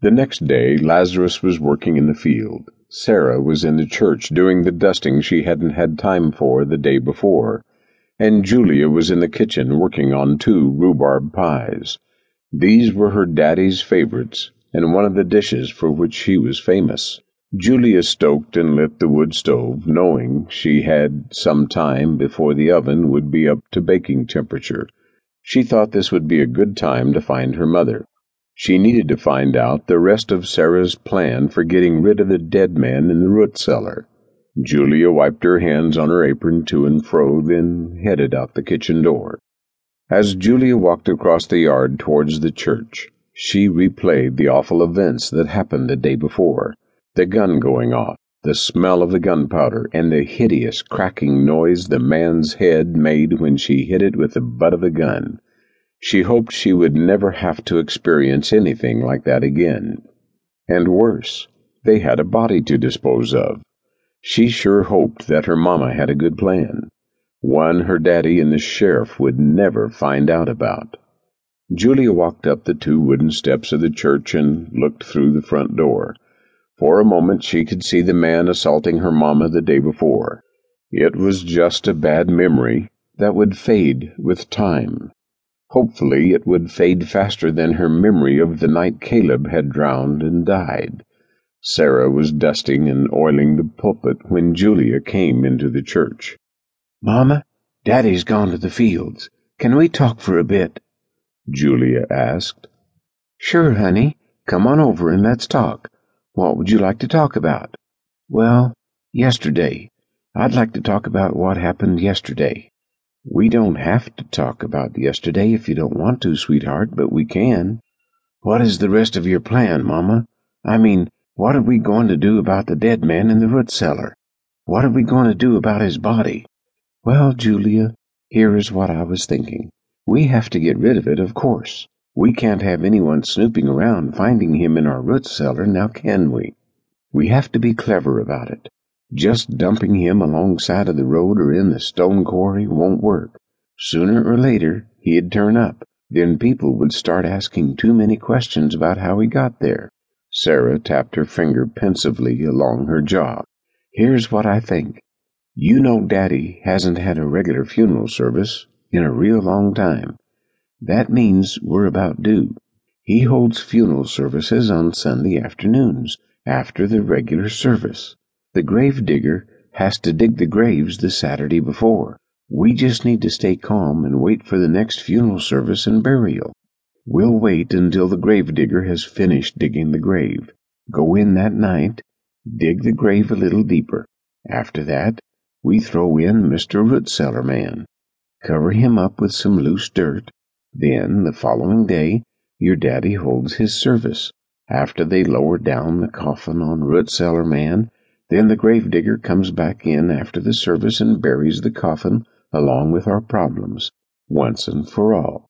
The next day, Lazarus was working in the field. Sarah was in the church doing the dusting she hadn't had time for the day before, and Julia was in the kitchen working on two rhubarb pies. These were her daddy's favorites, and one of the dishes for which she was famous. Julia stoked and lit the wood stove, knowing she had some time before the oven would be up to baking temperature. She thought this would be a good time to find her mother. She needed to find out the rest of Sarah's plan for getting rid of the dead man in the root cellar. Julia wiped her hands on her apron to and fro, then headed out the kitchen door. As Julia walked across the yard towards the church, she replayed the awful events that happened the day before the gun going off, the smell of the gunpowder, and the hideous cracking noise the man's head made when she hit it with the butt of the gun. She hoped she would never have to experience anything like that again. And worse, they had a body to dispose of. She sure hoped that her mama had a good plan. One her daddy and the sheriff would never find out about. Julia walked up the two wooden steps of the church and looked through the front door. For a moment she could see the man assaulting her mama the day before. It was just a bad memory that would fade with time. Hopefully, it would fade faster than her memory of the night Caleb had drowned and died. Sarah was dusting and oiling the pulpit when Julia came into the church. Mama, Daddy's gone to the fields. Can we talk for a bit? Julia asked. Sure, honey. Come on over and let's talk. What would you like to talk about? Well, yesterday. I'd like to talk about what happened yesterday. We don't have to talk about yesterday if you don't want to, sweetheart, but we can. What is the rest of your plan, Mama? I mean, what are we going to do about the dead man in the root cellar? What are we going to do about his body? Well, Julia, here is what I was thinking. We have to get rid of it, of course. We can't have anyone snooping around finding him in our root cellar, now can we? We have to be clever about it. Just dumping him alongside of the road or in the stone quarry won't work. Sooner or later, he'd turn up. Then people would start asking too many questions about how he got there. Sarah tapped her finger pensively along her jaw. Here's what I think. You know Daddy hasn't had a regular funeral service in a real long time. That means we're about due. He holds funeral services on Sunday afternoons, after the regular service. The grave digger has to dig the graves the Saturday before. We just need to stay calm and wait for the next funeral service and burial. We'll wait until the grave digger has finished digging the grave. Go in that night, dig the grave a little deeper. After that, we throw in Mr. Rootcellar Man. Cover him up with some loose dirt. Then, the following day, your daddy holds his service. After they lower down the coffin on Rootcellar Man, then the gravedigger comes back in after the service and buries the coffin along with our problems, once and for all.